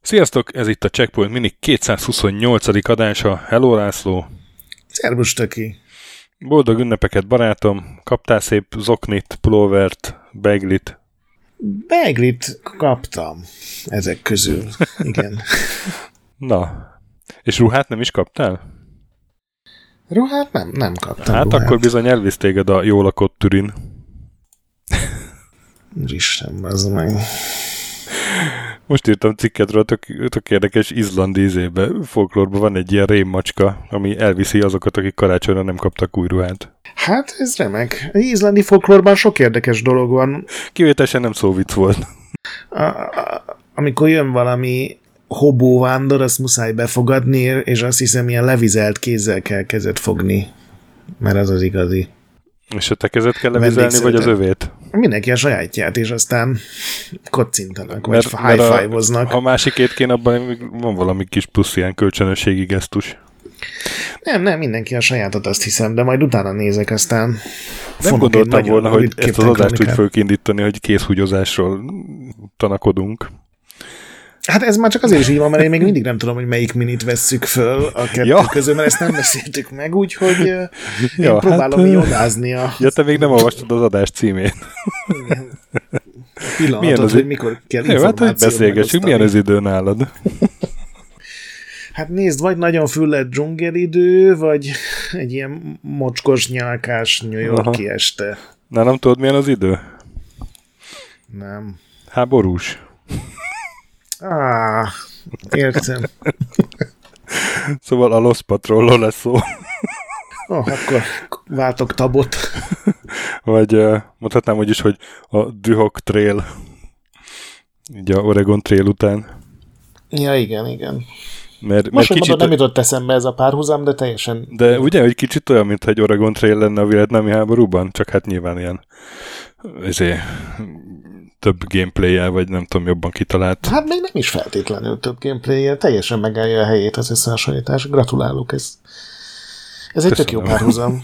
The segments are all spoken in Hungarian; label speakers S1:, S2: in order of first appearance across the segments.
S1: Sziasztok, ez itt a Checkpoint Mini 228. adása. Hello László!
S2: Szervus, Töki!
S1: Boldog ünnepeket, barátom! Kaptál szép zoknit, pulóvert, beglit?
S2: Beglit kaptam ezek közül, igen.
S1: Na, és ruhát nem is kaptál?
S2: Ruhát nem, nem kaptam
S1: Hát
S2: ruhát.
S1: akkor bizony elvisz téged a jól lakott Türin.
S2: Isten, az meg.
S1: Most írtam cikkedről, tök, tök érdekes izlandi izébe, folklórban van egy ilyen rémmacska, ami elviszi azokat, akik karácsonyra nem kaptak új ruhát.
S2: Hát ez remek. Izlandi folklórban sok érdekes dolog van.
S1: Kivételesen nem szóvic volt.
S2: A, a, amikor jön valami hobóvándor, azt muszáj befogadni, és azt hiszem, ilyen levizelt kézzel kell kezet fogni. Mert az az igazi.
S1: És a te kezet kell levizelni, vagy az övét?
S2: Mindenki a sajátját, és aztán kocintanak, vagy high five-oznak.
S1: Ha a másik két kéne, abban van valami kis plusz ilyen kölcsönösségi gesztus.
S2: Nem, nem, mindenki a sajátot azt hiszem, de majd utána nézek, aztán
S1: Nem gondoltam volna, hogy ezt az adást úgy fogjuk indítani, hogy készhúgyozásról tanakodunk.
S2: Hát ez már csak azért is így van, mert én még mindig nem tudom, hogy melyik minit vesszük föl a kettő
S1: Ja.
S2: közül, mert ezt nem beszéltük meg, úgyhogy én
S1: Ja,
S2: ja, próbálom
S1: hát,
S2: hát, jodázni a
S1: Ja, te még nem olvastad az adás címét.
S2: pillanatot,
S1: milyen az-
S2: hogy mikor kell
S1: Jó, hát hogy beszélgessünk, milyen az idő nálad?
S2: Hát nézd, vagy nagyon füllett dzsungelidő, vagy egy ilyen mocskos, nyálkás New Yorki este.
S1: Na, nem tudod, milyen az idő?
S2: Nem.
S1: Háborús.
S2: Ah, értem.
S1: Szóval a Lost Patrolról lesz szó.
S2: Oh, akkor váltok tabot.
S1: Vagy mondhatnám úgy is, hogy a Duhok Trail. Így a Oregon Trail után.
S2: Ja, igen, igen.
S1: Mert, mert
S2: Most,
S1: kicsit,
S2: mondod, nem jutott eszembe ez a párhuzam, de teljesen
S1: de ugye, hogy kicsit olyan, mintha egy Oregon Trail lenne a vietnámi háborúban, csak hát nyilván ilyen ezért, több gameplay vagy nem tudom, jobban kitalált.
S2: Hát még nem is feltétlenül több gameplay teljesen megállja a helyét az összehasonlítás. Gratulálok, ez, ez egy tök jó
S1: Köszönöm.
S2: párhuzam.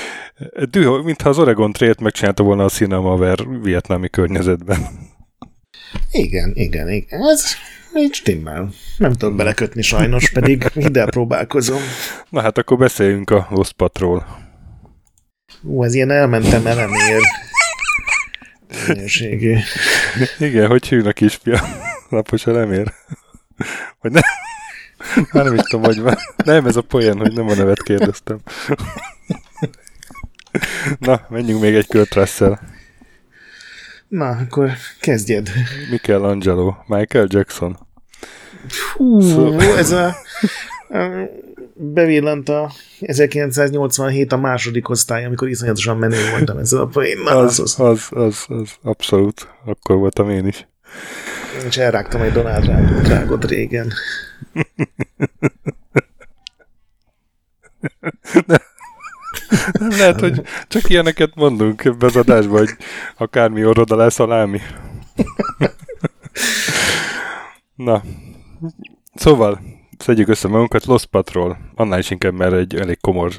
S1: Dühok, mintha az Oregon Trail-t megcsinálta volna a Cinemaver vietnámi környezetben.
S2: Igen, igen, igen. Ez így stimmel. Nem tudok belekötni sajnos, pedig ide próbálkozom.
S1: Na hát akkor beszéljünk a Lost Patrol.
S2: Ú, ez ilyen elmentem elemér. Minőségű.
S1: Igen, hogy hívnak is fia? Napos elemér? Vagy nem? Már nem is tudom, hogy van. Nem, ez a poén, hogy nem a nevet kérdeztem. Na, menjünk még egy kört Russell.
S2: Na, akkor kezdjed.
S1: Michelangelo, Michael Jackson.
S2: Hú,
S1: Szóval-
S2: ez a... bevillant a 1987 a második osztály, amikor iszonyatosan menő voltam ezzel a poénnal.
S1: Az,
S2: Az,
S1: az, az, az, abszolút. Akkor voltam én is.
S2: és elrágtam egy Donald rágot, régen.
S1: Nem lehet, hogy csak ilyeneket mondunk ebbe az adásba, hogy akármi orroda lesz a lámi. Na, szóval, szedjük össze magunkat, Lost Patrol, annál is inkább, mert egy elég komor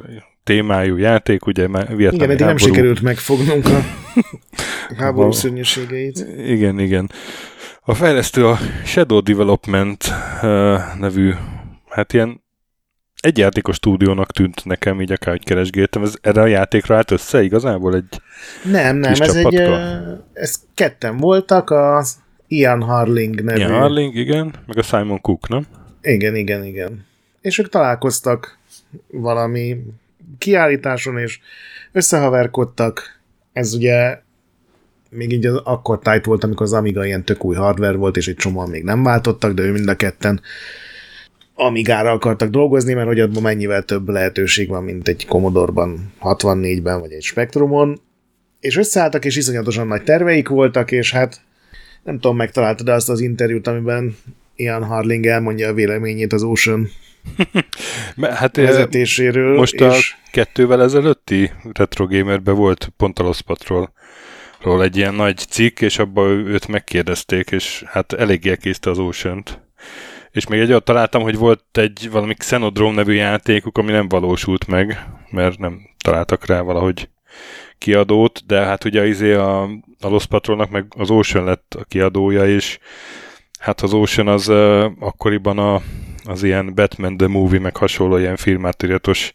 S1: témájú játék, ugye már vietnámi
S2: Igen, eddig nem sikerült megfognunk a háború szörnyűségeit.
S1: Igen, igen. A fejlesztő a Shadow Development uh, nevű, hát ilyen egyjátékos stúdiónak tűnt nekem, így akárhogy keresgéltem. Ez erre a játékra állt össze igazából egy...
S2: Nem, nem, ez egy...
S1: csapatka.
S2: ö, Ez ketten voltak, az Ian Harling nevű.
S1: Ilyen Harling, igen, meg a Simon Cook, nem?
S2: Igen, igen, igen. És ők találkoztak valami kiállításon, és összehaverkodtak. Ez ugye még így az akkor tájt volt, amikor az Amiga ilyen tök új hardware volt, és egy csomóan még nem váltottak, de ő mind a ketten Amigára akartak dolgozni, mert hogy abban mennyivel több lehetőség van, mint egy Commodore-ban, 64-ben, vagy egy Spectrumon. És összeálltak, és iszonyatosan nagy terveik voltak, és hát nem tudom, megtaláltad azt az interjút, amiben Ian Harling elmondja a véleményét az Ocean
S1: Hát eh,
S2: vezetéséről.
S1: most a
S2: és
S1: kettővel ezelőtti Retro Gamerben volt pont a Lost Patrol ról egy ilyen nagy cikk, és abban őt megkérdezték, és hát eléggé elkészte az ocean És még egy olyat találtam, hogy volt egy valami Xenodrome nevű játékuk, ami nem valósult meg, mert nem találtak rá valahogy kiadót, de hát ugye izé a, a Lost Patrolnak meg az Ocean lett a kiadója, és hát az Ocean az uh, akkoriban a, az ilyen Batman the Movie, meg hasonló ilyen filmátiratos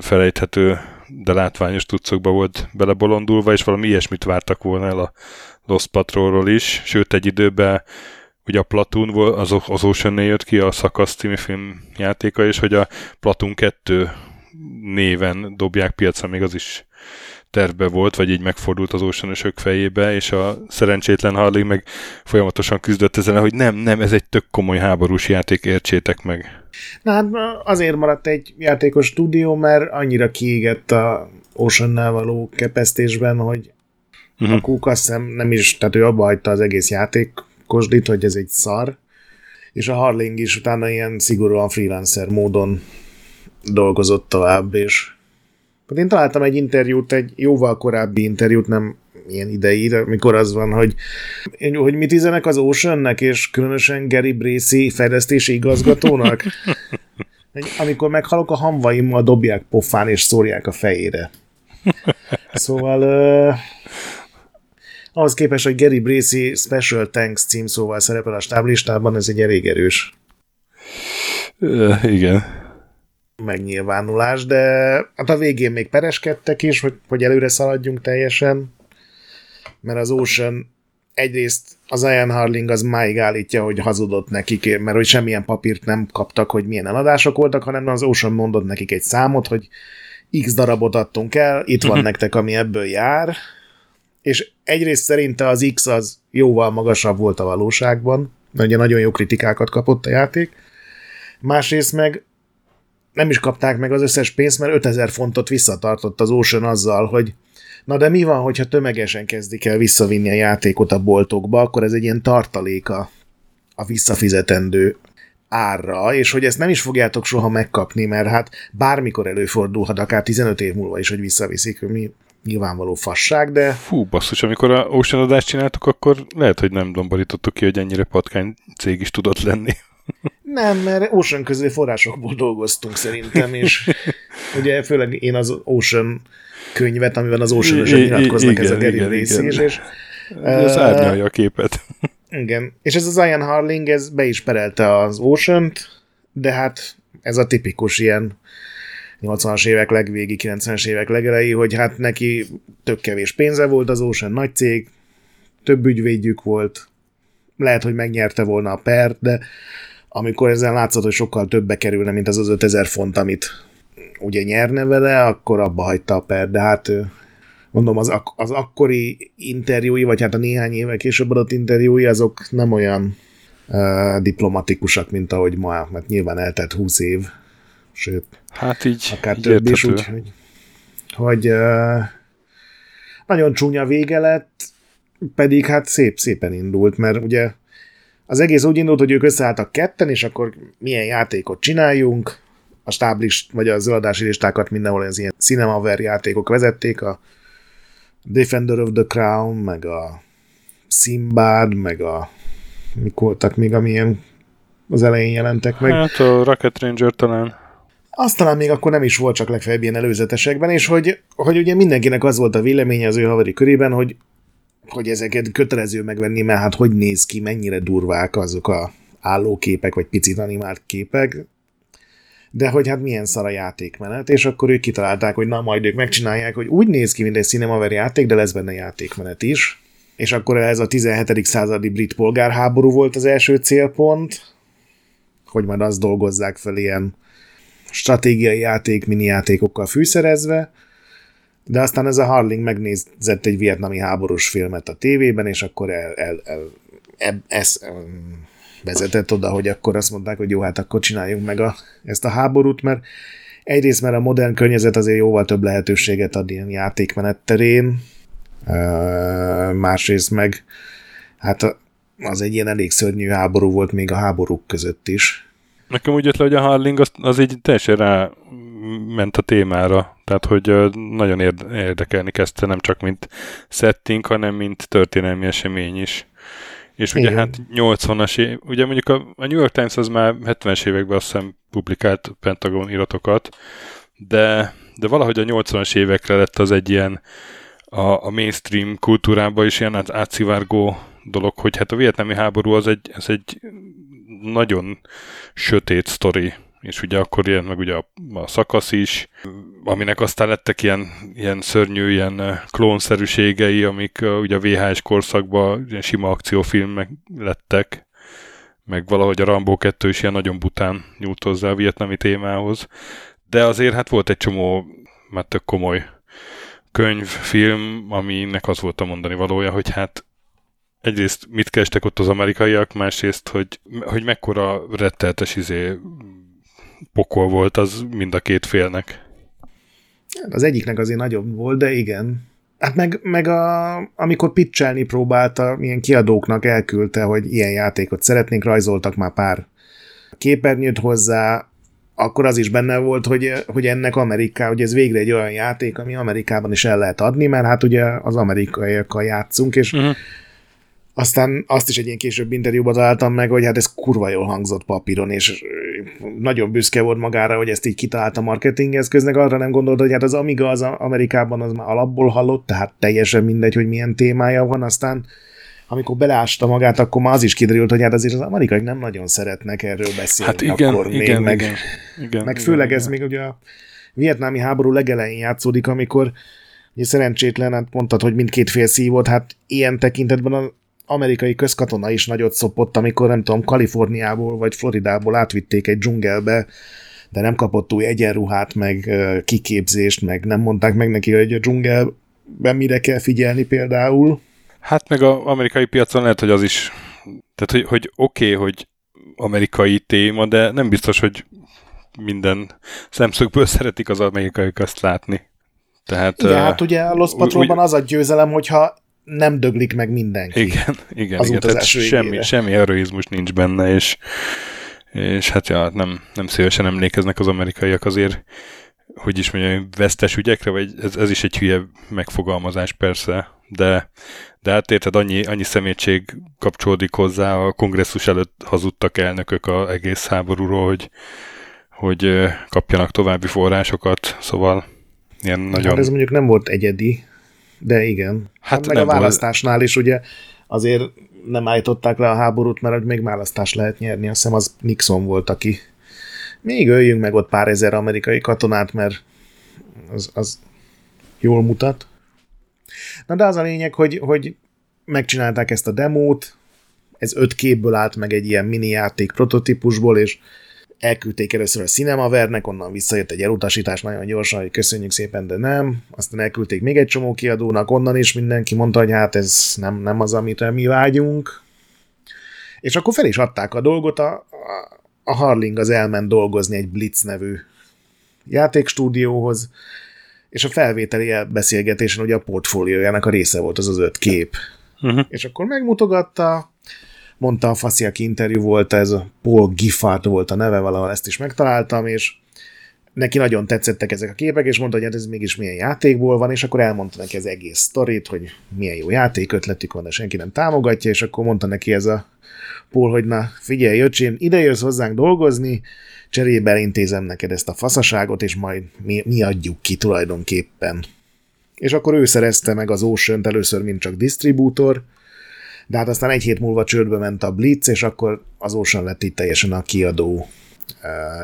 S1: felejthető, de látványos tucokba volt belebolondulva, és valami ilyesmit vártak volna el a Lost Patrolról is, sőt egy időben ugye a Platoon az, az ocean jött ki a Szakasz című filmjátéka, és hogy a Platoon 2 néven dobják piacra, még az is tervbe volt, vagy így megfordult az ósanösök fejébe, és a szerencsétlen Harley meg folyamatosan küzdött ezen, hogy nem, nem, ez egy tök komoly háborús játék, értsétek meg.
S2: Na hát azért maradt egy játékos stúdió, mert annyira kiégett a ocean való kepesztésben, hogy uh-huh. a Cook azt hiszem nem is, tehát ő abba hagyta az egész játékosdit, hogy ez egy szar, és a Harling is utána ilyen szigorúan freelancer módon dolgozott tovább, és én találtam egy interjút, egy jóval korábbi interjút, nem ilyen idei, mikor az van, hogy, hogy mit üzenek az Oceannek, és különösen Gary Bracy fejlesztési igazgatónak. Amikor meghalok, a hamvaimmal dobják pofán, és szórják a fejére. Szóval uh, ahhoz képest, hogy Gary Bracy Special Thanks címszóval szerepel a stáblistában, ez egy elég erős.
S1: Uh, igen
S2: megnyilvánulás, de hát a végén még pereskedtek is, hogy, hogy előre szaladjunk teljesen, mert az Ocean egyrészt az Ian Harling az máig állítja, hogy hazudott nekik, mert hogy semmilyen papírt nem kaptak, hogy milyen eladások voltak, hanem az Ocean mondott nekik egy számot, hogy x darabot adtunk el, itt van nektek, ami ebből jár, és egyrészt szerinte az X az jóval magasabb volt a valóságban, ugye nagyon jó kritikákat kapott a játék, másrészt meg nem is kapták meg az összes pénzt, mert 5000 fontot visszatartott az Ocean azzal, hogy na de mi van, hogyha tömegesen kezdik el visszavinni a játékot a boltokba, akkor ez egy ilyen tartaléka a visszafizetendő árra, és hogy ezt nem is fogjátok soha megkapni, mert hát bármikor előfordulhat, akár 15 év múlva is, hogy visszaviszik, mi nyilvánvaló fasság, de...
S1: Fú, basszus, amikor a Ocean adást csináltuk, akkor lehet, hogy nem domborítottuk ki, hogy ennyire patkány cég is tudott lenni.
S2: Nem, mert Ocean közé forrásokból dolgoztunk szerintem, és ugye főleg én az Ocean könyvet, amiben az ocean nyilatkoznak, ez a Gary Race és, és
S1: ez árnyalja a képet.
S2: Igen, és ez az Ian Harling, ez be is perelte az ocean de hát ez a tipikus ilyen 80-as évek legvégi, 90-es évek legelejé, hogy hát neki tök kevés pénze volt az Ocean nagy cég, több ügyvédjük volt, lehet, hogy megnyerte volna a pert, de amikor ezen látszott, hogy sokkal többbe kerülne, mint az az 5000 font, amit ugye nyerne vele, akkor abba hagyta a per, de hát mondom, az, ak- az akkori interjúi, vagy hát a néhány évek később adott interjúi, azok nem olyan uh, diplomatikusak, mint ahogy ma, mert nyilván eltelt 20 év, sőt,
S1: hát így,
S2: akár így több is, úgyhogy hogy uh, nagyon csúnya vége lett, pedig hát szép, szépen indult, mert ugye az egész úgy indult, hogy ők összeálltak ketten, és akkor milyen játékot csináljunk, a stáblist, vagy az eladási listákat mindenhol az ilyen Cinemaware játékok vezették, a Defender of the Crown, meg a Simbad, meg a mik voltak még, amilyen az elején jelentek meg.
S1: Hát a Rocket Ranger talán.
S2: Azt talán még akkor nem is volt, csak legfeljebb ilyen előzetesekben, és hogy, hogy ugye mindenkinek az volt a véleménye az ő haveri körében, hogy hogy ezeket kötelező megvenni, mert hát hogy néz ki, mennyire durvák azok a állóképek, vagy picit animált képek, de hogy hát milyen szar a játékmenet, és akkor ők kitalálták, hogy na majd ők megcsinálják, hogy úgy néz ki, mint egy Cinemaver játék, de lesz benne játékmenet is, és akkor ez a 17. századi brit polgárháború volt az első célpont, hogy majd azt dolgozzák fel ilyen stratégiai játék, mini játékokkal fűszerezve, de aztán ez a Harling megnézett egy vietnami háborús filmet a tévében, és akkor el, el, el, el, ez vezetett oda, hogy akkor azt mondták, hogy jó, hát akkor csináljunk meg a, ezt a háborút, mert egyrészt, mert a modern környezet azért jóval több lehetőséget ad ilyen játékmenet terén, másrészt meg hát az egy ilyen elég szörnyű háború volt még a háborúk között is.
S1: Nekem úgy jött le, hogy a Harling az, az így teljesen rá ment a témára, tehát hogy nagyon érdekelni kezdte nem csak mint setting, hanem mint történelmi esemény is. És ugye Igen. hát 80-as év, ugye mondjuk a, a New York Times az már 70-es években azt hiszem publikált Pentagon iratokat, de, de valahogy a 80-as évekre lett az egy ilyen a, a mainstream kultúrában is ilyen átszivárgó dolog, hogy hát a vietnámi háború az egy, ez egy nagyon sötét sztori, és ugye akkor ilyen meg ugye a, a szakasz is, aminek aztán lettek ilyen, ilyen szörnyű, ilyen klónszerűségei, amik ugye a VHS korszakban ilyen sima akciófilmek lettek, meg valahogy a Rambo 2 is ilyen nagyon bután nyújt hozzá a vietnami témához. De azért hát volt egy csomó már tök komoly könyv, film, aminek az volt a mondani valója, hogy hát egyrészt mit kerestek ott az amerikaiak, másrészt, hogy, hogy mekkora retteltes izé pokol volt az mind a két félnek.
S2: Az egyiknek azért nagyobb volt, de igen. Hát meg, meg a, amikor pitchelni próbálta, milyen kiadóknak elküldte, hogy ilyen játékot szeretnénk, rajzoltak már pár képernyőt hozzá, akkor az is benne volt, hogy, hogy ennek Ameriká, hogy ez végre egy olyan játék, ami Amerikában is el lehet adni, mert hát ugye az amerikaiakkal játszunk, és uh-huh. Aztán azt is egy ilyen később interjúban találtam meg, hogy hát ez kurva jól hangzott papíron, és nagyon büszke volt magára, hogy ezt így kitalálta marketing eszköznek, arra nem gondolt, hogy hát az Amiga az Amerikában az már alapból hallott, tehát teljesen mindegy, hogy milyen témája van, aztán amikor beleásta magát, akkor már az is kiderült, hogy hát azért az amerikai nem nagyon szeretnek erről beszélni.
S1: Hát igen, akkor
S2: még,
S1: igen,
S2: meg,
S1: igen, igen,
S2: meg
S1: igen,
S2: főleg
S1: igen.
S2: ez még ugye a vietnámi háború legelején játszódik, amikor ugye szerencsétlen, hát mondtad, hogy mindkét fél szívott, hát ilyen tekintetben amerikai közkatona is nagyot szopott, amikor nem tudom, Kaliforniából vagy Floridából átvitték egy dzsungelbe, de nem kapott új egyenruhát, meg kiképzést, meg nem mondták meg neki, hogy a dzsungelben mire kell figyelni például.
S1: Hát meg az amerikai piacon lehet, hogy az is, tehát hogy, hogy oké, okay, hogy amerikai téma, de nem biztos, hogy minden szemszögből szeretik az amerikaiak azt látni. Tehát,
S2: igen, uh, hát ugye a Lost Patrolban az a győzelem, hogyha nem döglik meg mindenki.
S1: Igen, igen, az igen tehát semmi, semmi heroizmus nincs benne, és, és hát ja, nem, nem szívesen emlékeznek az amerikaiak azért, hogy is mondjam, vesztes ügyekre, vagy ez, ez is egy hülye megfogalmazás persze, de, de hát érted, annyi, annyi szemétség kapcsolódik hozzá, a kongresszus előtt hazudtak elnökök az egész háborúról, hogy, hogy kapjanak további forrásokat, szóval ilyen nagyon... Hát
S2: ez mondjuk nem volt egyedi, de igen. Hát, hát meg a választásnál is ugye azért nem állították le a háborút, mert még választás lehet nyerni. Azt hiszem az Nixon volt, aki még öljünk meg ott pár ezer amerikai katonát, mert az, az jól mutat. Na de az a lényeg, hogy, hogy megcsinálták ezt a demót, ez öt képből állt meg egy ilyen mini játék prototípusból, és elküldték először a Cinemavernek, onnan visszajött egy elutasítás nagyon gyorsan, hogy köszönjük szépen, de nem. Aztán elküldték még egy csomó kiadónak, onnan is mindenki mondta, hogy hát ez nem, nem az, amit mi vágyunk. És akkor fel is adták a dolgot, a, a, a Harling az elment dolgozni egy Blitz nevű játékstúdióhoz, és a felvételi beszélgetésen ugye a portfóliójának a része volt az az öt kép. Uh-huh. És akkor megmutogatta, mondta a Faszi, aki interjú volt, ez Paul Giffard volt a neve, valahol ezt is megtaláltam, és neki nagyon tetszettek ezek a képek, és mondta, hogy hát ez mégis milyen játékból van, és akkor elmondta neki az egész sztorit, hogy milyen jó játékötletük van, de senki nem támogatja, és akkor mondta neki ez a Paul, hogy na figyelj, öcsém, ide jössz hozzánk dolgozni, cserébe elintézem neked ezt a faszaságot, és majd mi, mi adjuk ki tulajdonképpen. És akkor ő szerezte meg az ocean először, mint csak disztribútor, de hát aztán egy hét múlva csődbe ment a Blitz, és akkor az Ocean lett itt teljesen a kiadó.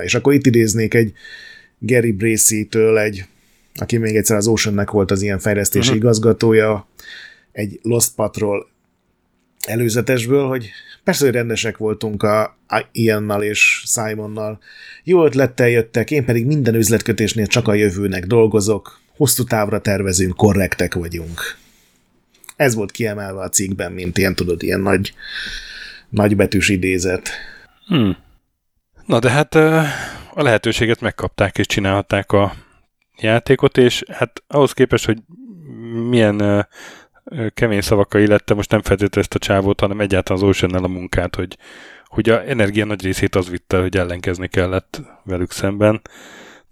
S2: És akkor itt idéznék egy Gary Bracy-től egy, aki még egyszer az Oceannek volt az ilyen fejlesztési uh-huh. igazgatója, egy Lost Patrol előzetesből, hogy persze, hogy rendesek voltunk a Iannal és Simonnal. Jó ötlettel jöttek, én pedig minden üzletkötésnél csak a jövőnek dolgozok, hosszú távra tervezünk, korrektek vagyunk. Ez volt kiemelve a cikkben, mint ilyen, tudod, ilyen nagy, nagybetűs idézet.
S1: Hmm. Na de hát a lehetőséget megkapták és csinálhatták a játékot, és hát ahhoz képest, hogy milyen kemény szavakkal illette, most nem feltétlenül ezt a csávót, hanem egyáltalán az ocean a munkát, hogy, hogy a energia nagy részét az vitte, hogy ellenkezni kellett velük szemben.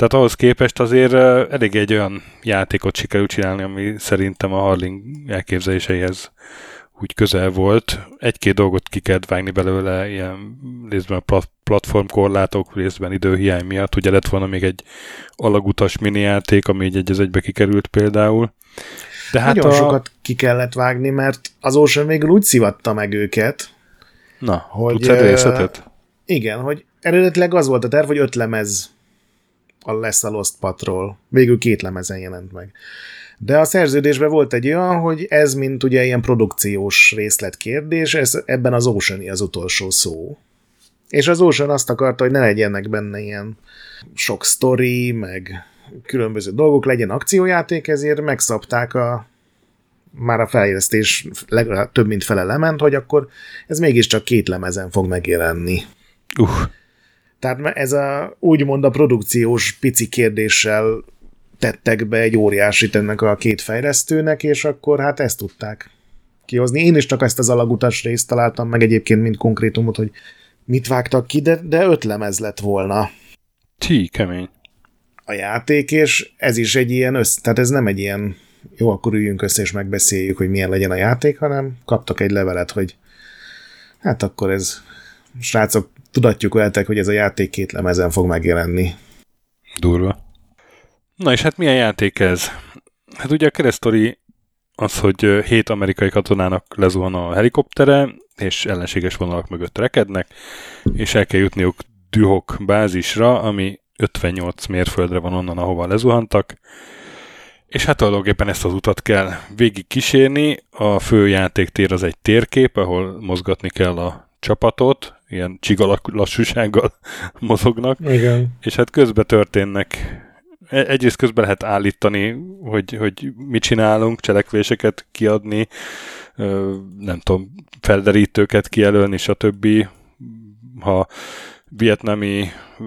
S1: Tehát ahhoz képest azért elég egy olyan játékot sikerült csinálni, ami szerintem a Harling elképzeléseihez úgy közel volt. Egy-két dolgot ki kellett vágni belőle, ilyen részben a platformkorlátok, részben időhiány miatt. Ugye lett volna még egy alagutas mini játék, ami egy egy egybe kikerült például.
S2: De hát Nagyon a... sokat ki kellett vágni, mert az Ocean végül úgy szivatta meg őket,
S1: Na, hogy, tudsz egy részletet?
S2: Igen, hogy eredetileg az volt a terv, hogy öt lemez a lesz a Lost Patrol. Végül két lemezen jelent meg. De a szerződésben volt egy olyan, hogy ez, mint ugye ilyen produkciós részletkérdés, ez, ebben az ocean az utolsó szó. És az Ocean azt akarta, hogy ne legyenek benne ilyen sok story, meg különböző dolgok, legyen akciójáték, ezért megszabták a már a fejlesztés legalább több mint fele lement, hogy akkor ez mégiscsak két lemezen fog megjelenni.
S1: Uh.
S2: Tehát ez a úgymond a produkciós pici kérdéssel tettek be egy óriásit ennek a két fejlesztőnek, és akkor hát ezt tudták kihozni. Én is csak ezt az alagutas részt találtam meg egyébként, mint konkrétumot, hogy mit vágtak ki, de, de öt lemez lett volna.
S1: Ti, kemény.
S2: A játék, és ez is egy ilyen össz, tehát ez nem egy ilyen jó, akkor üljünk össze és megbeszéljük, hogy milyen legyen a játék, hanem kaptak egy levelet, hogy hát akkor ez, srácok, tudatjuk veletek, hogy ez a játék két lemezen fog megjelenni.
S1: Durva. Na és hát milyen játék ez? Hát ugye a keresztori az, hogy hét amerikai katonának lezuhan a helikoptere, és ellenséges vonalak mögött rekednek, és el kell jutniuk Dühok bázisra, ami 58 mérföldre van onnan, ahova lezuhantak, és hát tulajdonképpen ezt az utat kell végig kísérni. A fő játéktér az egy térkép, ahol mozgatni kell a csapatot, ilyen csigalak lassúsággal mozognak.
S2: Igen.
S1: És hát közben történnek e, egyrészt közben lehet állítani, hogy, hogy mit csinálunk, cselekvéseket kiadni, nem tudom, felderítőket kijelölni, stb. Ha vietnami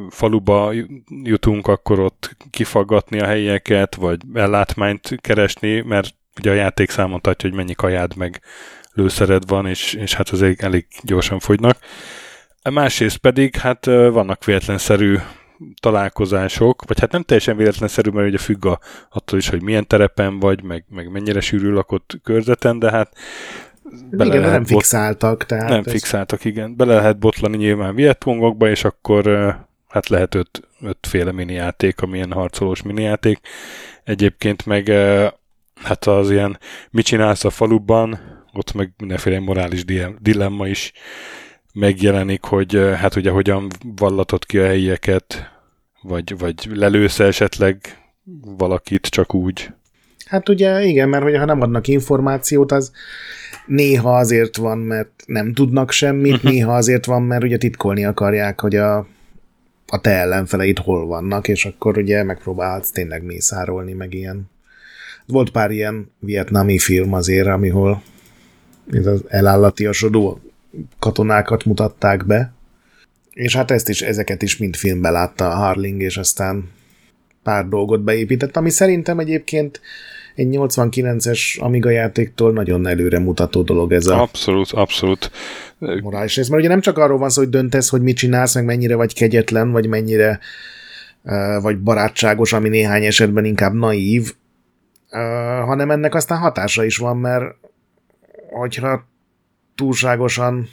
S1: faluba jutunk, akkor ott kifaggatni a helyeket, vagy ellátmányt keresni, mert ugye a játék számon tartja, hogy mennyi kajád meg lőszered van, és, és hát azért elég gyorsan fogynak. Másrészt pedig hát vannak véletlenszerű találkozások, vagy hát nem teljesen véletlenszerű, mert ugye függ a, attól is, hogy milyen terepen vagy, meg, meg mennyire sűrű lakott körzeten, de hát
S2: bele igen, lehet nem bot... fixáltak. Tehát
S1: nem ez... fixáltak, igen. Bele lehet botlani nyilván Vietkongokba, és akkor hát lehet öt, ötféle minijáték, ami ilyen harcolós minijáték. Egyébként meg hát az ilyen mit csinálsz a faluban, ott meg mindenféle morális dilemma is megjelenik, hogy hát ugye hogyan vallatott ki a helyieket, vagy, vagy lelősz esetleg valakit csak úgy.
S2: Hát ugye igen, mert hogyha nem adnak információt, az néha azért van, mert nem tudnak semmit, uh-huh. néha azért van, mert ugye titkolni akarják, hogy a, a te ellenfeleit hol vannak, és akkor ugye megpróbálsz tényleg mészárolni, meg ilyen. Volt pár ilyen vietnami film azért, amihol az elállatiasodó katonákat mutatták be, és hát ezt is, ezeket is mind filmbe látta a Harling, és aztán pár dolgot beépített, ami szerintem egyébként egy 89-es Amiga játéktól nagyon előre mutató dolog ez a...
S1: Abszolút, abszolút.
S2: Morális rész, mert ugye nem csak arról van szó, hogy döntesz, hogy mit csinálsz, meg mennyire vagy kegyetlen, vagy mennyire vagy barátságos, ami néhány esetben inkább naív, hanem ennek aztán hatása is van, mert hogyha túlságosan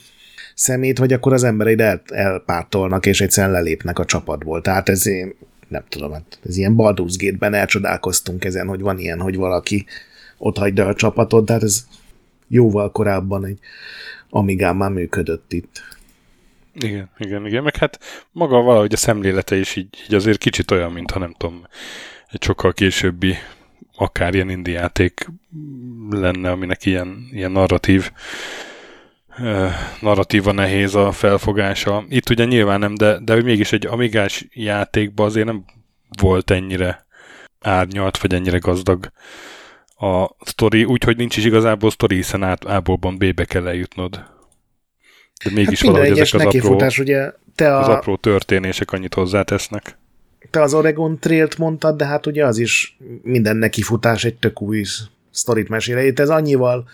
S2: szemét, hogy akkor az embereid el, elpártolnak, és egyszerűen lelépnek a csapatból. Tehát ez nem tudom, hát ez ilyen Baldur's Gate-ben elcsodálkoztunk ezen, hogy van ilyen, hogy valaki ott hagyja a csapatot, de hát ez jóval korábban egy Amigán már működött itt.
S1: Igen, igen, igen, meg hát maga valahogy a szemlélete is így, így azért kicsit olyan, mintha nem tudom, egy sokkal későbbi akár ilyen indi játék lenne, aminek ilyen, ilyen narratív narratíva nehéz a felfogása. Itt ugye nyilván nem, de, de mégis egy amigás játékban azért nem volt ennyire árnyalt, vagy ennyire gazdag a sztori, úgyhogy nincs is igazából sztori, hiszen át, A-ból B-be kell eljutnod. De mégis hát valahogy ezek az apró, ugye te a... az apró történések annyit hozzátesznek.
S2: Te az Oregon Trail-t mondtad, de hát ugye az is minden nekifutás egy tök új sztorit mesél. Itt ez annyival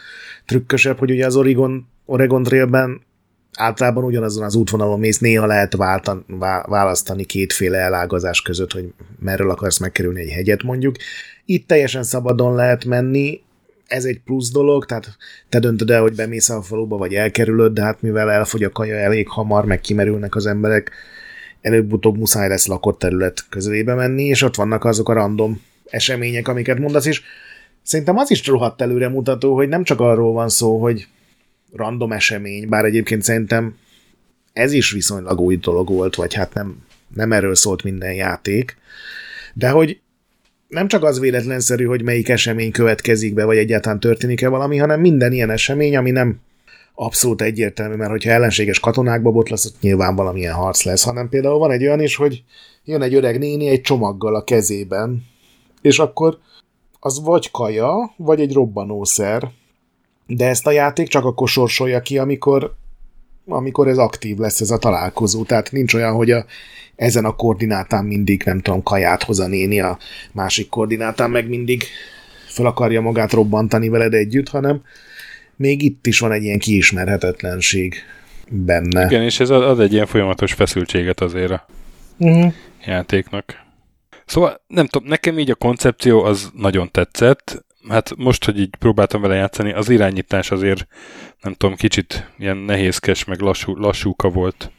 S2: trükkösebb, hogy ugye az Oregon Oregon Trailben általában ugyanazon az útvonalon mész, néha lehet váltan, választani kétféle elágazás között, hogy merről akarsz megkerülni egy hegyet mondjuk. Itt teljesen szabadon lehet menni, ez egy plusz dolog, tehát te döntöd el, hogy bemész a faluba, vagy elkerülöd, de hát mivel elfogy a kaja elég hamar, meg kimerülnek az emberek, előbb-utóbb muszáj lesz lakott terület közelébe menni, és ott vannak azok a random események, amiket mondasz, és szerintem az is rohadt előre mutató, hogy nem csak arról van szó, hogy random esemény, bár egyébként szerintem ez is viszonylag új dolog volt, vagy hát nem, nem erről szólt minden játék, de hogy nem csak az véletlenszerű, hogy melyik esemény következik be, vagy egyáltalán történik-e valami, hanem minden ilyen esemény, ami nem abszolút egyértelmű, mert hogyha ellenséges katonákba botlasz, ott nyilván valamilyen harc lesz, hanem például van egy olyan is, hogy jön egy öreg néni egy csomaggal a kezében, és akkor az vagy kaja, vagy egy robbanószer, de ezt a játék csak akkor sorsolja ki, amikor, amikor ez aktív lesz ez a találkozó. Tehát nincs olyan, hogy a, ezen a koordinátán mindig, nem tudom, kaját hoz a néni, a másik koordinátán meg mindig fel akarja magát robbantani veled együtt, hanem még itt is van egy ilyen kiismerhetetlenség benne.
S1: Igen, és ez ad egy ilyen folyamatos feszültséget azért a uh-huh. játéknak. Szóval nem tudom, nekem így a koncepció az nagyon tetszett. Hát most, hogy így próbáltam vele játszani, az irányítás azért nem tudom, kicsit ilyen nehézkes, meg lassú, lassúka volt.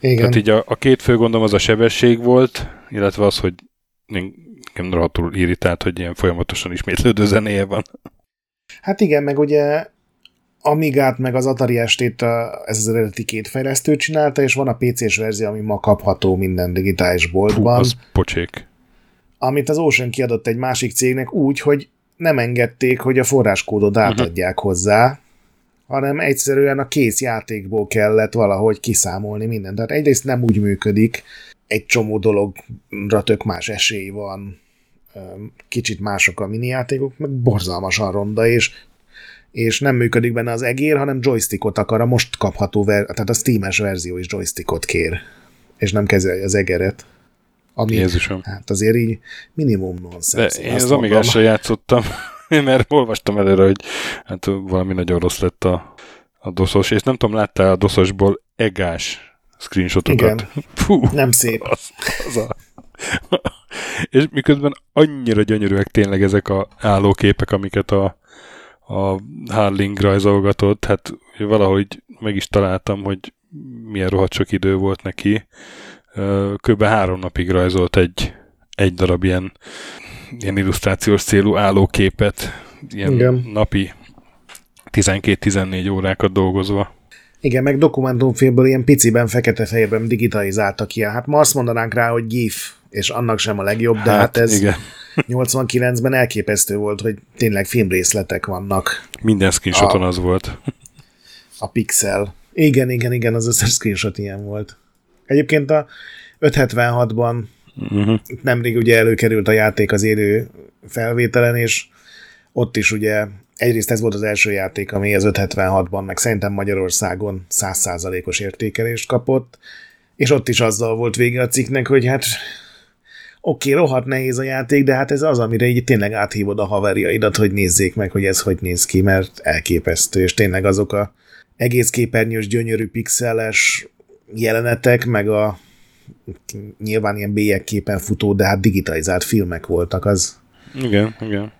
S1: Igen. Tehát így a, a két fő gondom az a sebesség volt, illetve az, hogy nekem rohadtul irritált, hogy ilyen folyamatosan ismétlődő zenéje van.
S2: Hát igen, meg ugye Amigát meg az Atari estét a, ez az eredeti két fejlesztő csinálta, és van a PC-s verzió, ami ma kapható minden digitális boltban. Hú,
S1: az pocsék.
S2: Amit az Ocean kiadott egy másik cégnek úgy, hogy nem engedték, hogy a forráskódot mhm. átadják uh-huh. hozzá, hanem egyszerűen a kész játékból kellett valahogy kiszámolni mindent. Tehát egyrészt nem úgy működik, egy csomó dologra tök más esély van, kicsit mások a mini játékok, meg borzalmasan ronda, és és nem működik benne az egér, hanem joystickot akar, a most kapható, ver- tehát a Steam-es verzió is joystickot kér, és nem kezeli az egeret.
S1: Ami, Jézusom.
S2: Hát azért így minimum nonsense.
S1: De én az Amigással játszottam, mert olvastam előre, hogy hát valami nagyon rossz lett a, a doszos, és nem tudom, láttál a doszosból egás screenshotokat?
S2: Igen. Fú, nem szép. Az, az a...
S1: és miközben annyira gyönyörűek tényleg ezek a állóképek, amiket a, a Harling rajzolgatott, hát valahogy meg is találtam, hogy milyen rohadt sok idő volt neki. Kb. három napig rajzolt egy, egy darab ilyen, ilyen illusztrációs célú állóképet, ilyen Igen. napi 12-14 órákat dolgozva.
S2: Igen, meg dokumentumfilmből ilyen piciben, fekete-fehérben digitalizáltak ki. Hát ma azt mondanánk rá, hogy GIF, és annak sem a legjobb, de hát, hát ez igen. 89-ben elképesztő volt, hogy tényleg filmrészletek vannak.
S1: Minden screenshoton a, az volt.
S2: A pixel. Igen, igen, igen, az összes screenshot ilyen volt. Egyébként a 576-ban uh-huh. Mhm. nemrég ugye előkerült a játék az élő felvételen, és ott is ugye egyrészt ez volt az első játék, ami az 576-ban, meg szerintem Magyarországon 100%-os értékelést kapott, és ott is azzal volt vége a cikknek, hogy hát oké, okay, rohadt nehéz a játék, de hát ez az, amire így tényleg áthívod a haverjaidat, hogy nézzék meg, hogy ez hogy néz ki, mert elképesztő, és tényleg azok a egész képernyős, gyönyörű pixeles jelenetek, meg a nyilván ilyen bélyegképen futó, de hát digitalizált filmek voltak, az...
S1: Igen, igen.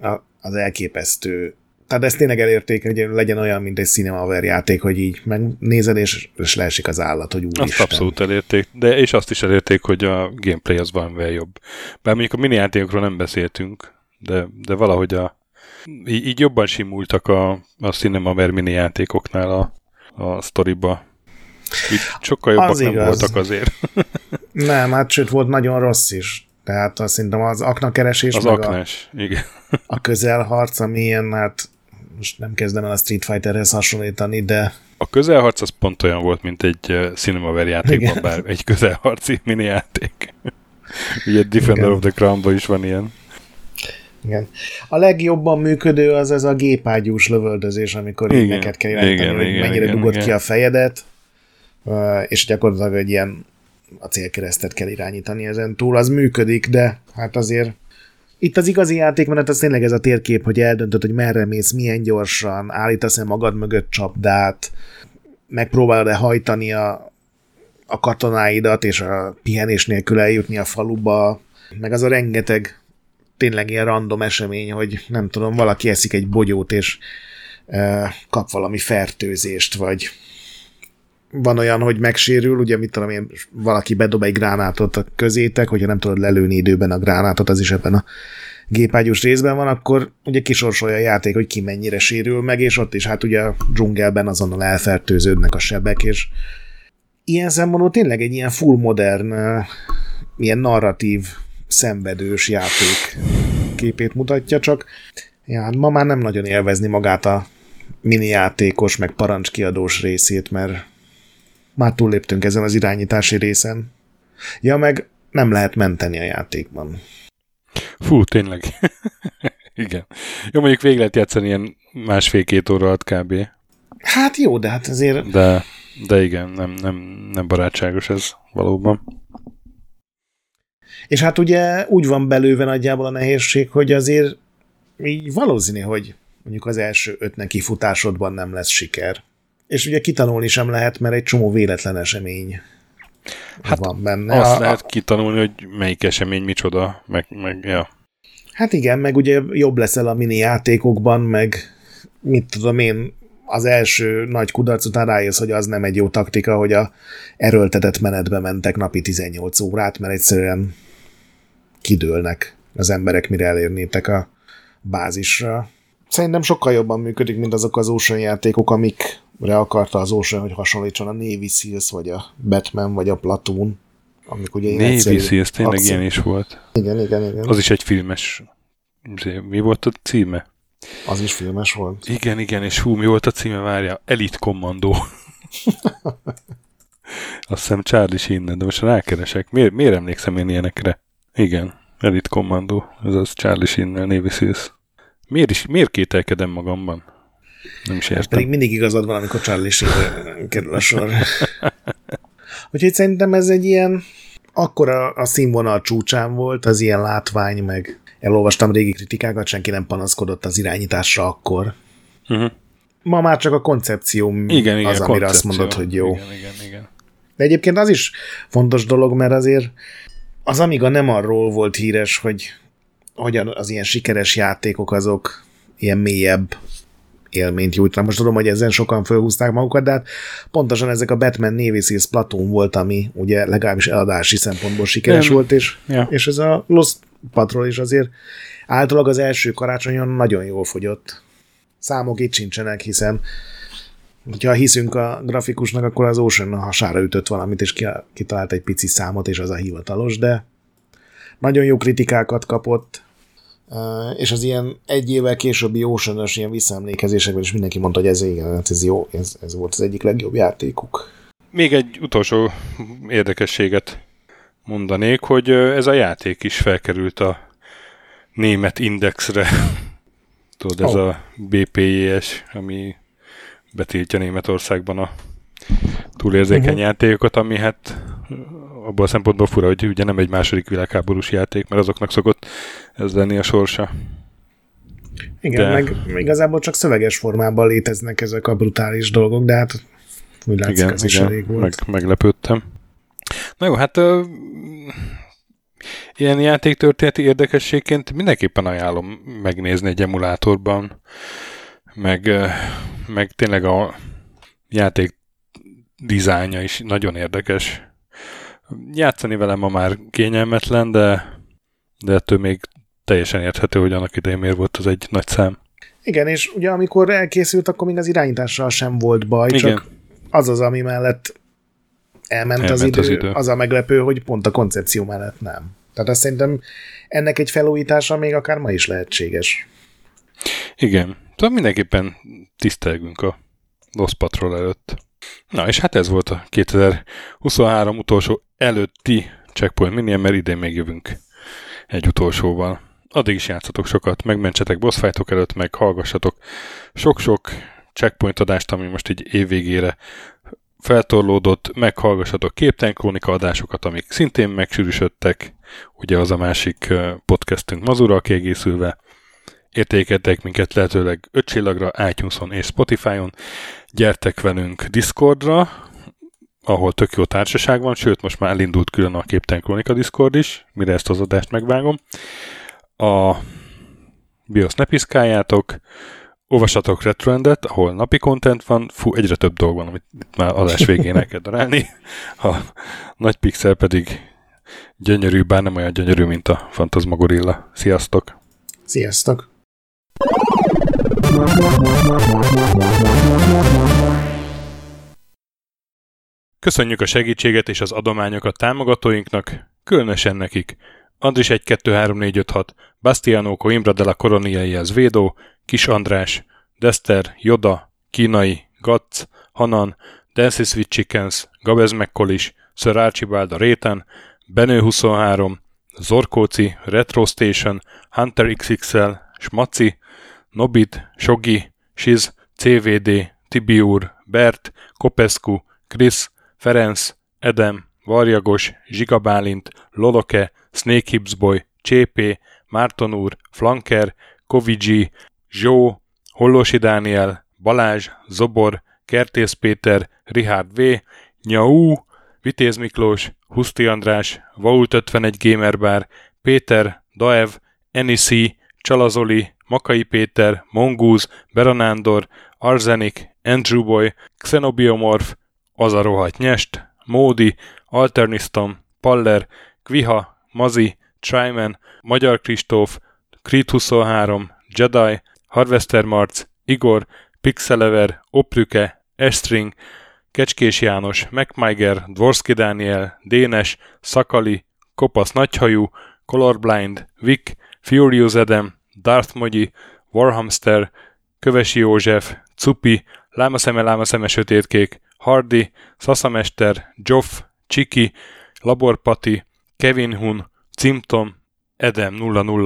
S2: A, az elképesztő tehát ezt tényleg elérték, hogy legyen olyan, mint egy Cinemaver játék, hogy így megnézed, és, és leesik az állat, hogy úristen.
S1: Azt abszolút elérték, de és azt is elérték, hogy a gameplay az valamivel jobb. Bár mondjuk a mini játékokról nem beszéltünk, de, de valahogy a, így, így jobban simultak a, a Cinemaver mini játékoknál a, a sztoriba. Így sokkal jobbak az nem igaz. voltak azért.
S2: nem, hát sőt volt nagyon rossz is. Tehát azt szerintem az aknakeresés,
S1: az aknás,
S2: a,
S1: igen.
S2: a közelharc, ami ilyen, hát most nem kezdem el a Street Fighterhez hasonlítani, de...
S1: A közelharc az pont olyan volt, mint egy Cinemaver játékban, Igen. bár egy közelharci mini játék. Ugye Defender Igen. of the crown is van ilyen.
S2: Igen. A legjobban működő az ez a gépágyús lövöldözés, amikor igen, neked kell irányítani, hogy mennyire igen, dugod igen. ki a fejedet, és gyakorlatilag egy ilyen a célkeresztet kell irányítani ezen túl. Az működik, de hát azért itt az igazi játékmenet az tényleg ez a térkép, hogy eldöntöd, hogy merre mész, milyen gyorsan, állítasz-e magad mögött csapdát, megpróbálod-e hajtani a, a katonáidat, és a pihenés nélkül eljutni a faluba, meg az a rengeteg tényleg ilyen random esemény, hogy nem tudom, valaki eszik egy bogyót, és kap valami fertőzést, vagy van olyan, hogy megsérül, ugye mit tudom én, valaki bedob egy gránátot a közétek, hogyha nem tudod lelőni időben a gránátot, az is ebben a gépágyús részben van, akkor ugye kisorsolja a játék, hogy ki mennyire sérül meg, és ott is hát ugye a dzsungelben azonnal elfertőződnek a sebek, és ilyen szempontból tényleg egy ilyen full modern, ilyen narratív, szenvedős játék képét mutatja, csak. Ja, hát ma már nem nagyon élvezni magát a mini játékos, meg parancskiadós részét, mert már túlléptünk ezen az irányítási részen. Ja, meg nem lehet menteni a játékban.
S1: Fú, tényleg. Igen. Jó, mondjuk végig lehet játszani ilyen másfél-két óra alatt kb.
S2: Hát jó, de hát azért...
S1: De, de igen, nem, nem, nem barátságos ez valóban.
S2: És hát ugye úgy van belőve nagyjából a nehézség, hogy azért így valószínű, hogy mondjuk az első öt neki futásodban nem lesz siker. És ugye kitanulni sem lehet, mert egy csomó véletlen esemény
S1: hát van benne. Azt a, lehet kitanulni, hogy melyik esemény micsoda, meg, meg ja.
S2: Hát igen, meg ugye jobb leszel a mini játékokban, meg mit tudom én, az első nagy kudarc után rájössz, hogy az nem egy jó taktika, hogy a erőltetett menetbe mentek napi 18 órát, mert egyszerűen kidőlnek az emberek, mire elérnétek a bázisra. Szerintem sokkal jobban működik, mint azok az Ocean játékok, amikre akarta az Ocean, hogy hasonlítson a Navy Seals, vagy a Batman, vagy a Platoon.
S1: Amik ugye Navy Seals tényleg akció. ilyen is volt.
S2: Igen, igen, igen.
S1: Az is egy filmes. Mi volt a címe?
S2: Az is filmes volt.
S1: Igen, igen, és hú, mi volt a címe, várja? Elite Commando. Azt hiszem Charlie Sheen, de most rákeresek. Miért, miért emlékszem én ilyenekre? Igen, Elite Commando, ez az Charlie sheen Navy Seals. Miért, is, miért kételkedem magamban? Nem is értem.
S2: Pedig mindig igazad van, amikor Charlie kerül a sor. Úgyhogy szerintem ez egy ilyen, akkor a, a színvonal csúcsán volt, az ilyen látvány, meg elolvastam régi kritikákat, senki nem panaszkodott az irányításra akkor. Uh-huh. Ma már csak a koncepció igen, igen, az, amire koncepció. azt mondod, hogy jó.
S1: Igen, igen, igen.
S2: De egyébként az is fontos dolog, mert azért az Amiga nem arról volt híres, hogy hogyan az ilyen sikeres játékok azok ilyen mélyebb élményt nyújtanak. Most tudom, hogy ezen sokan felhúzták magukat, de hát pontosan ezek a Batman Navy Seals Platoon volt, ami ugye legalábbis eladási szempontból sikeres Nem. volt, és, ja. és ez a Lost Patrol is azért általában az első karácsonyon nagyon jól fogyott. Számok itt sincsenek, hiszen ha hiszünk a grafikusnak, akkor az Ocean a hasára ütött valamit, és kitalált egy pici számot, és az a hivatalos, de nagyon jó kritikákat kapott, és az ilyen egy évvel későbbi ocean ilyen visszaemlékezésekben is mindenki mondta, hogy ez igen, hát ez jó, ez, ez volt az egyik legjobb játékuk.
S1: Még egy utolsó érdekességet mondanék, hogy ez a játék is felkerült a német indexre. Tudod, ez oh. a BPJS, ami betiltja Németországban a túlérzékeny uh-huh. játékokat, ami hát abban a szempontból fura, hogy ugye nem egy második világháborús játék, mert azoknak szokott ez lenni a sorsa.
S2: Igen, de... meg igazából csak szöveges formában léteznek ezek a brutális dolgok, de hát úgy látszik, igen, ez igen, is elég volt.
S1: Meg, meglepődtem. Na jó, hát ö, ilyen játéktörténeti érdekességként mindenképpen ajánlom megnézni egy emulátorban, meg, meg tényleg a játék dizájnja is nagyon érdekes. Játszani velem ma már kényelmetlen, de, de ettől még teljesen érthető, hogy annak idején miért volt az egy nagy szám.
S2: Igen, és ugye amikor elkészült, akkor még az irányítással sem volt baj, Igen. csak az az, ami mellett elment, elment az, idő, az idő, az a meglepő, hogy pont a koncepció mellett nem. Tehát azt szerintem ennek egy felújítása még akár ma is lehetséges.
S1: Igen. Szóval mindenképpen tisztelgünk a Lost Patrol előtt. Na, és hát ez volt a 2023 utolsó előtti Checkpoint Mini, mert idén még jövünk egy utolsóval. Addig is játszatok sokat, megmentsetek boss előtt, meg hallgassatok sok-sok checkpoint adást, ami most így évvégére feltorlódott, meghallgassatok képtelen krónika adásokat, amik szintén megsűrűsödtek, ugye az a másik podcastünk Mazura kiegészülve, értékeltek minket lehetőleg 5 csillagra iTunes-on és Spotify-on, gyertek velünk Discordra, ahol tök jó társaság van, sőt most már elindult külön a Képtelen Kronika Discord is, mire ezt az adást megvágom. a BIOS ne piszkáljátok, olvassatok Retroendet, ahol napi content van, fú, egyre több dolog van, amit itt már adás végén el kell darálni. A nagy pixel pedig gyönyörű, bár nem olyan gyönyörű, mint a Fantasmagorilla. Sziasztok!
S2: Sziasztok!
S1: Köszönjük a segítséget és az adományokat támogatóinknak, különösen nekik. Andris 1 2 3 4 5 6, Bastiano Coimbra de la Coroniaihez Védó, Kis András, Dester, Joda, Kínai, Gatz, Hanan, Dancy Sweet Chickens, Gabez McCollis, Sir Archibald a Réten, Benő 23, Zorkóci, Retro Station, Hunter XXL, Smaci, Nobit, Sogi, Siz, CVD, Tibiur, Bert, Kopescu, Chris, Ferenc, Edem, Varjagos, Zsigabálint, Loloke, Snake Hips Boy, Csépé, Márton úr, Flanker, Kovicsi, Zsó, Hollosi Dániel, Balázs, Zobor, Kertész Péter, Richard V, Nyau, Vitéz Miklós, Huszti András, Vault 51 Gamerbar, Péter, Daev, Enisi, Csalazoli, Makai Péter, Mongúz, Beranándor, Arzenik, Andrew Boy, Xenobiomorph, Az a rohadt nyest, Módi, Alternistom, Paller, Kviha, Mazi, Tryman, Magyar Kristóf, Creed 23, Jedi, Harvester Marc, Igor, Pixelever, Oprüke, Estring, Kecskés János, MacMiger, Dvorski Dániel, Dénes, Szakali, Kopasz Nagyhajú, Colorblind, Vic, Furious Edem, Darth Mogyi, Warhamster, Kövesi József, Cupi, Lámaszeme Lámaszeme Sötétkék, Hardy, Szaszamester, Joff, Csiki, Laborpati, Kevin Hun, Cimtom, Edem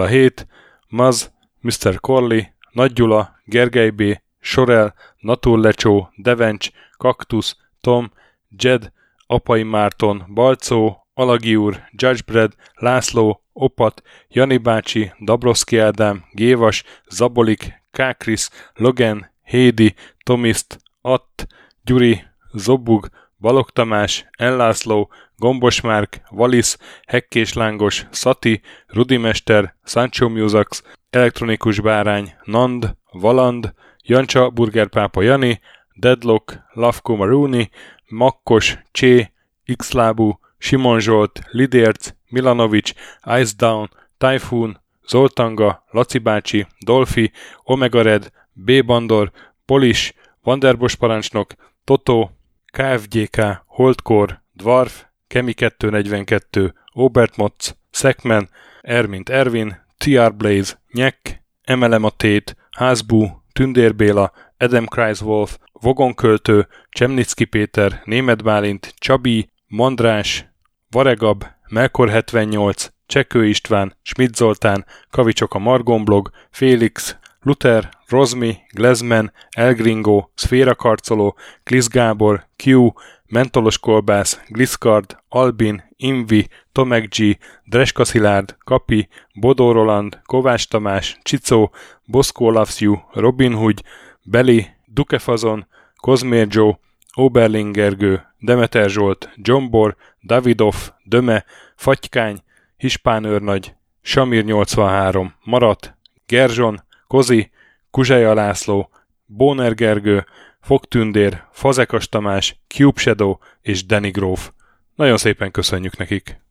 S1: 007, Maz, Mr. Corley, Nagy Gyula, Gergely B., Sorel, Naturlecsó, Devencs, Kaktusz, Tom, Jed, Apai Márton, Balcó, Alagi úr, Judgebred, László, Opat, Jani bácsi, Dabroszki Ádám, Gévas, Zabolik, Kákris, Logan, Hédi, Tomiszt, Att, Gyuri, Zobug, Balog Tamás, Enlászló, Gombos Márk, Valisz, Hekkés Lángos, Szati, Rudimester, Sancho Musax, Elektronikus Bárány, Nand, Valand, Jancsa, Burgerpápa Jani, Deadlock, Lavko Maruni, Makkos, Csé, Xlábú, Simon Zsolt, Lidérc, Milanovic, Ice Down, Typhoon, Zoltanga, Laci bácsi, Dolfi, Omega Red, B. Bandor, Polis, Vanderbos parancsnok, Toto, KFGK, Holdkor, Dwarf, Kemi 242, Obert Motz, Szekmen, Ermint Ervin, TR Blaze, Nyek, Emelem a Tét, Házbú, Tündér Béla, Adam Kreiswolf, Vogonköltő, Csemnicki Péter, Német Bálint, Csabi, Mandrás, Varegab, Melkor 78, Csekő István, Schmidt Zoltán, Kavicsok a Margonblog, Félix, Luther, Rozmi, Glezmen, Elgringo, Szféra Karcoló, Glisz Gábor, Q, Mentolos Kolbász, Gliszkard, Albin, Invi, Tomek G, Dreska Szilárd, Kapi, Bodó Roland, Kovács Tamás, Csicó, Boszkó You, Robin Hood, Beli, Dukefazon, Kozmér Joe, Oberlingergő, Demeter Zsolt, Jombor, Davidov, Döme, Fatykány, Hispán őrnagy, Samir 83, Marat, Gerzson, Kozi, Kuzseja László, Bóner Gergő, Fogtündér, Fazekas Tamás, Cube Shadow és Danny Gróf. Nagyon szépen köszönjük nekik!